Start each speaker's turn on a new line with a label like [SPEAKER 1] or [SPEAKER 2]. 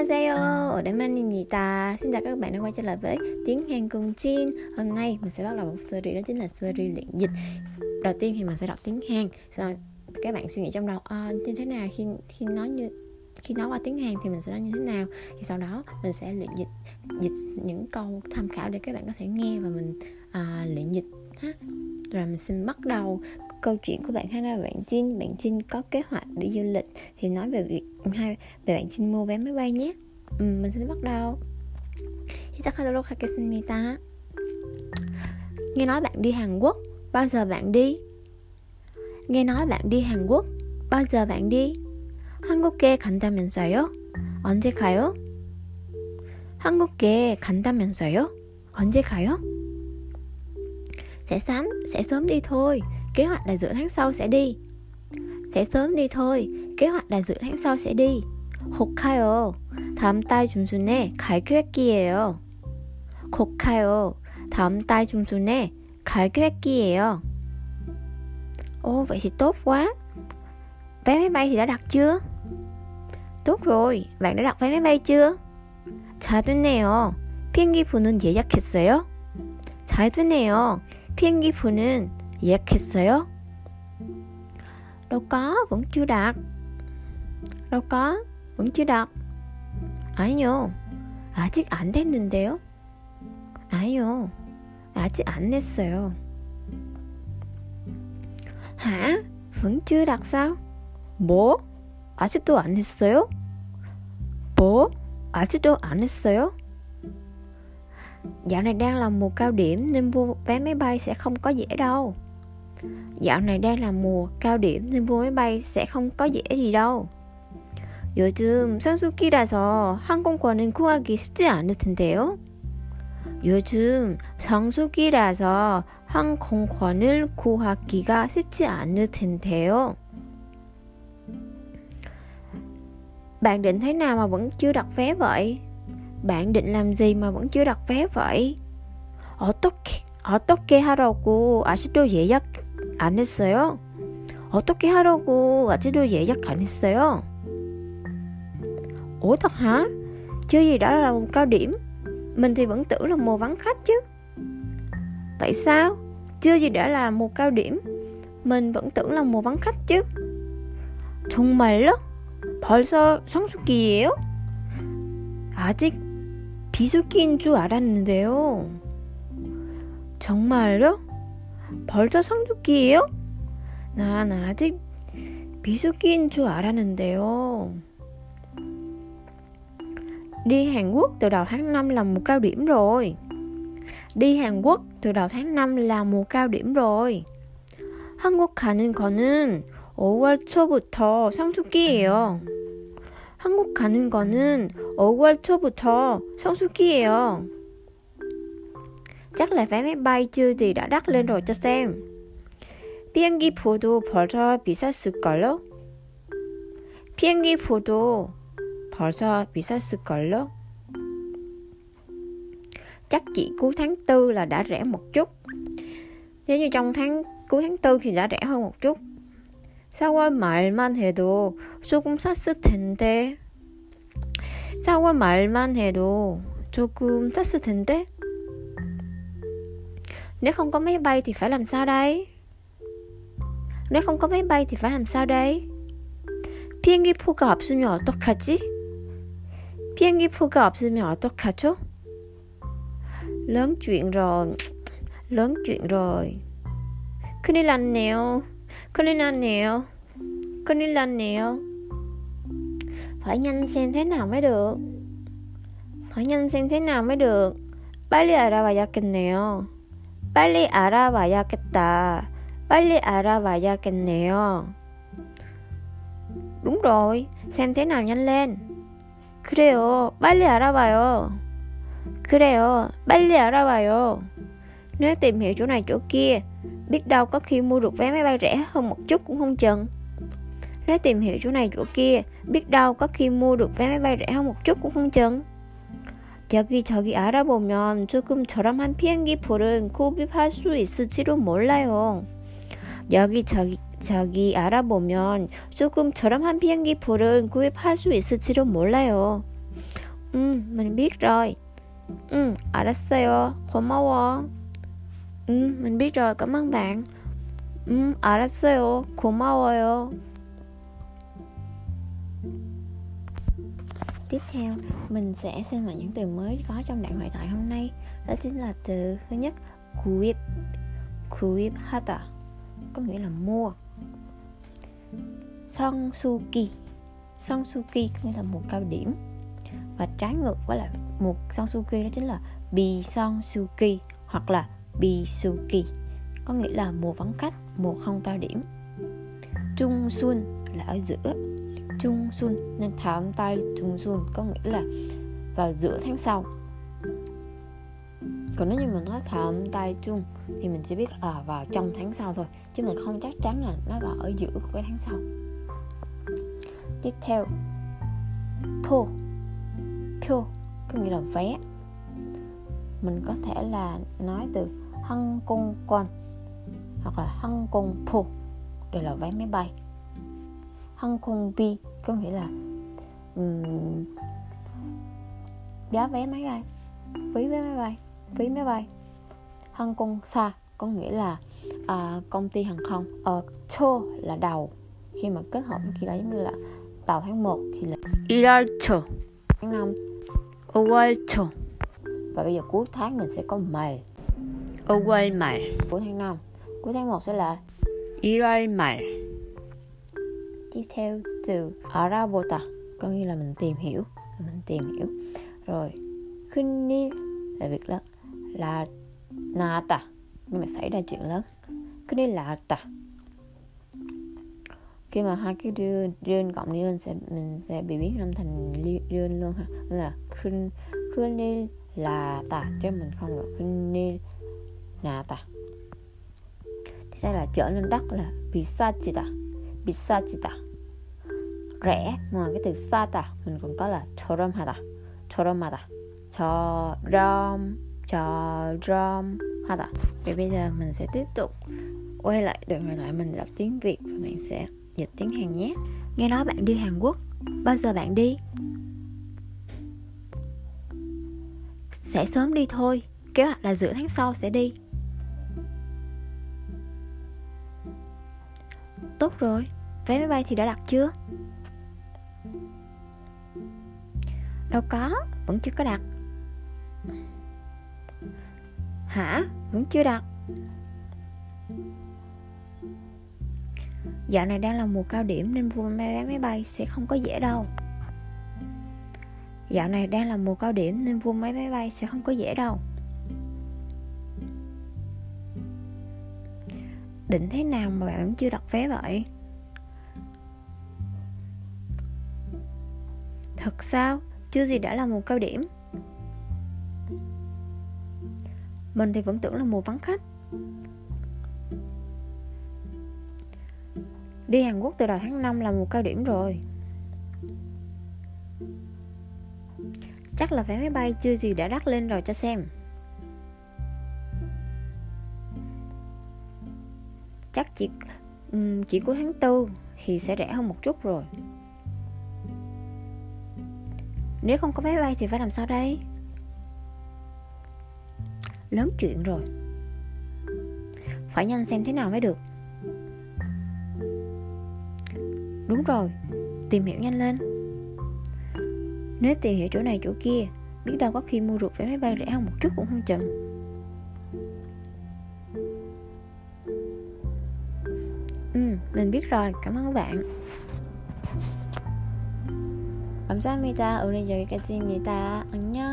[SPEAKER 1] Annyeonghaseyo, à. odamanimnita. Xin chào các bạn đã quay trở lại với tiếng Hàn cùng Jin. Hôm nay mình sẽ bắt đầu một series đó chính là series luyện dịch. Đầu tiên thì mình sẽ đọc tiếng Hàn. rồi các bạn suy nghĩ trong đầu à, như thế nào khi khi nói như khi nói qua tiếng Hàn thì mình sẽ nói như thế nào. Thì sau đó mình sẽ luyện dịch dịch những câu tham khảo để các bạn có thể nghe và mình à, luyện dịch ha. Rồi mình xin bắt đầu câu chuyện của bạn ha là bạn Jin bạn Jin có kế hoạch đi du lịch thì nói về việc hai về bạn Jin mua vé máy bay nhé ừ, mình xin bắt đầu 시작하도록 하겠습니다 nghe nói bạn đi Hàn Quốc bao giờ bạn đi nghe nói bạn đi Hàn Quốc bao giờ bạn đi 한국에 간다면서요 언제 가요 한국에 간다면서요 언제 가요 sẽ sớm sẽ sớm đi thôi kế hoạch là giữa tháng sau sẽ đi sẽ sớm đi thôi kế hoạch là giữa tháng sau sẽ đi 곧 가요 다음 달 중순에 갈 계획이에요 곧 가요 다음 달 중순에 갈 계획이에요 ồ vậy thì tốt quá vé máy bay thì đã đặt chưa tốt rồi bạn đã đặt vé máy bay chưa 잘 됐네요 비행기 표는 예약했어요 잘 됐네요 비행기 표는 예약했어요? đâu có vẫn chưa đặt đâu có vẫn chưa đặt 아니요 아직 안 됐는데요 아니요 아직 안 냈어요 hả vẫn chưa đặt sao 뭐 아직도 안 했어요 뭐 아직도 안 했어요 dạo này đang là mùa cao điểm nên mua vé máy bay sẽ không có dễ đâu dạo này đang là mùa cao điểm nên mua máy bay sẽ không có dễ gì đâu 요즘 성수기라서 항공권은 구하기 쉽지 않을 텐데요. 요즘 성수기라서 항공권을 구하기가 쉽지 않을 텐데요. Bạn định thế nào mà vẫn chưa đặt vé vậy? Bạn định làm gì mà vẫn chưa đặt vé vậy? 어떻게 어떻게 하라고 아직도 예약 안 했어요? 어떻게 하라고 아직도 예약 안 했어요? Ủa thật hả? Chưa gì đã là một cao điểm Mình thì vẫn tưởng là mùa vắng khách chứ Tại sao? Chưa gì đã là một cao điểm Mình vẫn tưởng là mùa vắng khách chứ 정말요? 벌써 성수기예요? 아직 비수기인 줄 알았는데요. 정말요? 벌써 성수기예요? 난 아직 비수기인 줄 알았는데요. Đi Hàn Quốc từ đầu tháng 5 là mùa cao điểm rồi. Đi Hàn Quốc từ đầu tháng 5 là mùa cao điểm rồi. 한국 가는 거는 5월 초부터 성수기예요. 한국 가는 거는 5월 초부터 성수기예요. chắc là vé máy bay chưa gì đã đắt lên rồi cho xem. 비행기 표도 벌써 비쌌을걸요? 비행기 표도 벌써 비쌌을걸요? Chắc chỉ cuối tháng 4 là đã rẻ một chút. Nếu như trong tháng cuối tháng 4 thì đã rẻ hơn một chút. 4월 말만 해도 조금 쌌을 텐데. 4월 말만 해도 조금 쌌을 텐데. Nếu không có máy bay thì phải làm sao đây? Nếu không có máy bay thì phải làm sao đây? 비행기 표가 없으면 어떡하지? 비행기 표가 없으면 어떡하죠? Lớn chuyện rồi. Lớn chuyện rồi. 큰일 났네요. 큰일 났네요. 큰일 났네요. Phải nhanh xem thế nào mới được. Phải nhanh xem thế nào mới được. 빨리 알아봐야겠네요. 빨리 알아봐야겠다. 빨리 알아봐야겠네요. Đúng rồi, xem thế nào nhanh lên. 그래요, 빨리 알아봐요. 그래요, 빨리 알아봐요. Nếu tìm hiểu chỗ này chỗ kia, biết đâu có khi mua được vé máy bay rẻ hơn một chút cũng không chừng. Nếu tìm hiểu chỗ này chỗ kia, biết đâu có khi mua được vé máy bay rẻ hơn một chút cũng không chừng. 여기저기 알아보면 조금 저렴한 비행기 표를 구입할 수 있을지도 몰라요. 여기저기 저기 알아보면 조금 저렴한 비행기 표를 구입할 수 있을지도 몰라요. Biết rồi. Ừ, 알았어요. 고마워. Cảm ơn bạn. Ừ, 알았어요. 고마워요. Tiếp theo, mình sẽ xem lại những từ mới có trong đoạn hội thoại hôm nay. Đó chính là từ thứ nhất, kuip kuip hata có nghĩa là mua. Sonsuki. Sonsuki có nghĩa là mùa cao điểm. Và trái ngược với là mùa Sonsuki đó chính là bi Sonsuki hoặc là bi suki có nghĩa là mùa vắng khách, mùa không cao điểm. Trung Sun là ở giữa, trung xuân nên thảm tay trung xuân có nghĩa là vào giữa tháng sau. Còn nếu như mình nói thảm tay chung thì mình chỉ biết là vào trong tháng sau thôi, chứ mình không chắc chắn là nó vào ở giữa của cái tháng sau. Tiếp theo, po. Pyo có nghĩa là vé. Mình có thể là nói từ hăng cung quan hoặc là hăng cung po, đều là vé máy bay. Hăng cung bi có nghĩa là um, giá vé máy bay phí vé máy bay phí máy bay hăng công xa có nghĩa là à, công ty hàng không ờ, cho là đầu khi mà kết hợp với kia đó giống như là đầu tháng 1 thì là 일월초 tháng 5 5월초 và bây giờ cuối tháng mình sẽ có 말 5월 말 cuối tháng 5 cuối tháng 1 sẽ là 1월 말 tiếp theo từ arabota có nghĩa là mình tìm hiểu mình tìm hiểu. Rồi kuni là việc lớn là nata nhưng mà xảy ra chuyện lớn. Kuni là ta khi mà hai cái riêng riêng cộng riêng sẽ, mình sẽ bị biến âm thành riêng luôn ha. Nên là khun khun là ta chứ mình không được khun là ta thế sẽ là trở nên đất là pisachita 비싸지다 rẻ ngoài cái từ 싸다 mình còn có là 저렴하다 저렴하다 저렴 저렴하다 Vậy bây giờ mình sẽ tiếp tục quay lại đoạn hội thoại mình đọc tiếng Việt và bạn sẽ dịch tiếng Hàn nhé. Nghe nói bạn đi Hàn Quốc, bao giờ bạn đi? Sẽ sớm đi thôi, kế hoạch là giữa tháng sau sẽ đi. Tốt rồi, vé máy bay thì đã đặt chưa? Đâu có, vẫn chưa có đặt. Hả? Vẫn chưa đặt. Dạo này đang là mùa cao điểm nên mua vé máy bay sẽ không có dễ đâu. Dạo này đang là mùa cao điểm nên mua máy máy bay sẽ không có dễ đâu. Định thế nào mà bạn vẫn chưa đặt vé vậy? Thật sao? Chưa gì đã là mùa cao điểm Mình thì vẫn tưởng là mùa vắng khách Đi Hàn Quốc từ đầu tháng 5 là mùa cao điểm rồi Chắc là vé máy bay chưa gì đã đắt lên rồi cho xem chỉ chỉ cuối tháng 4 thì sẽ rẻ hơn một chút rồi. Nếu không có vé bay thì phải làm sao đây? lớn chuyện rồi. Phải nhanh xem thế nào mới được. Đúng rồi, tìm hiểu nhanh lên. Nếu tìm hiểu chỗ này chỗ kia, biết đâu có khi mua được vé máy bay rẻ hơn một chút cũng không chừng. mình biết rồi cảm ơn các bạn 감사합니다. 오늘 여기까지입니다. 안녕.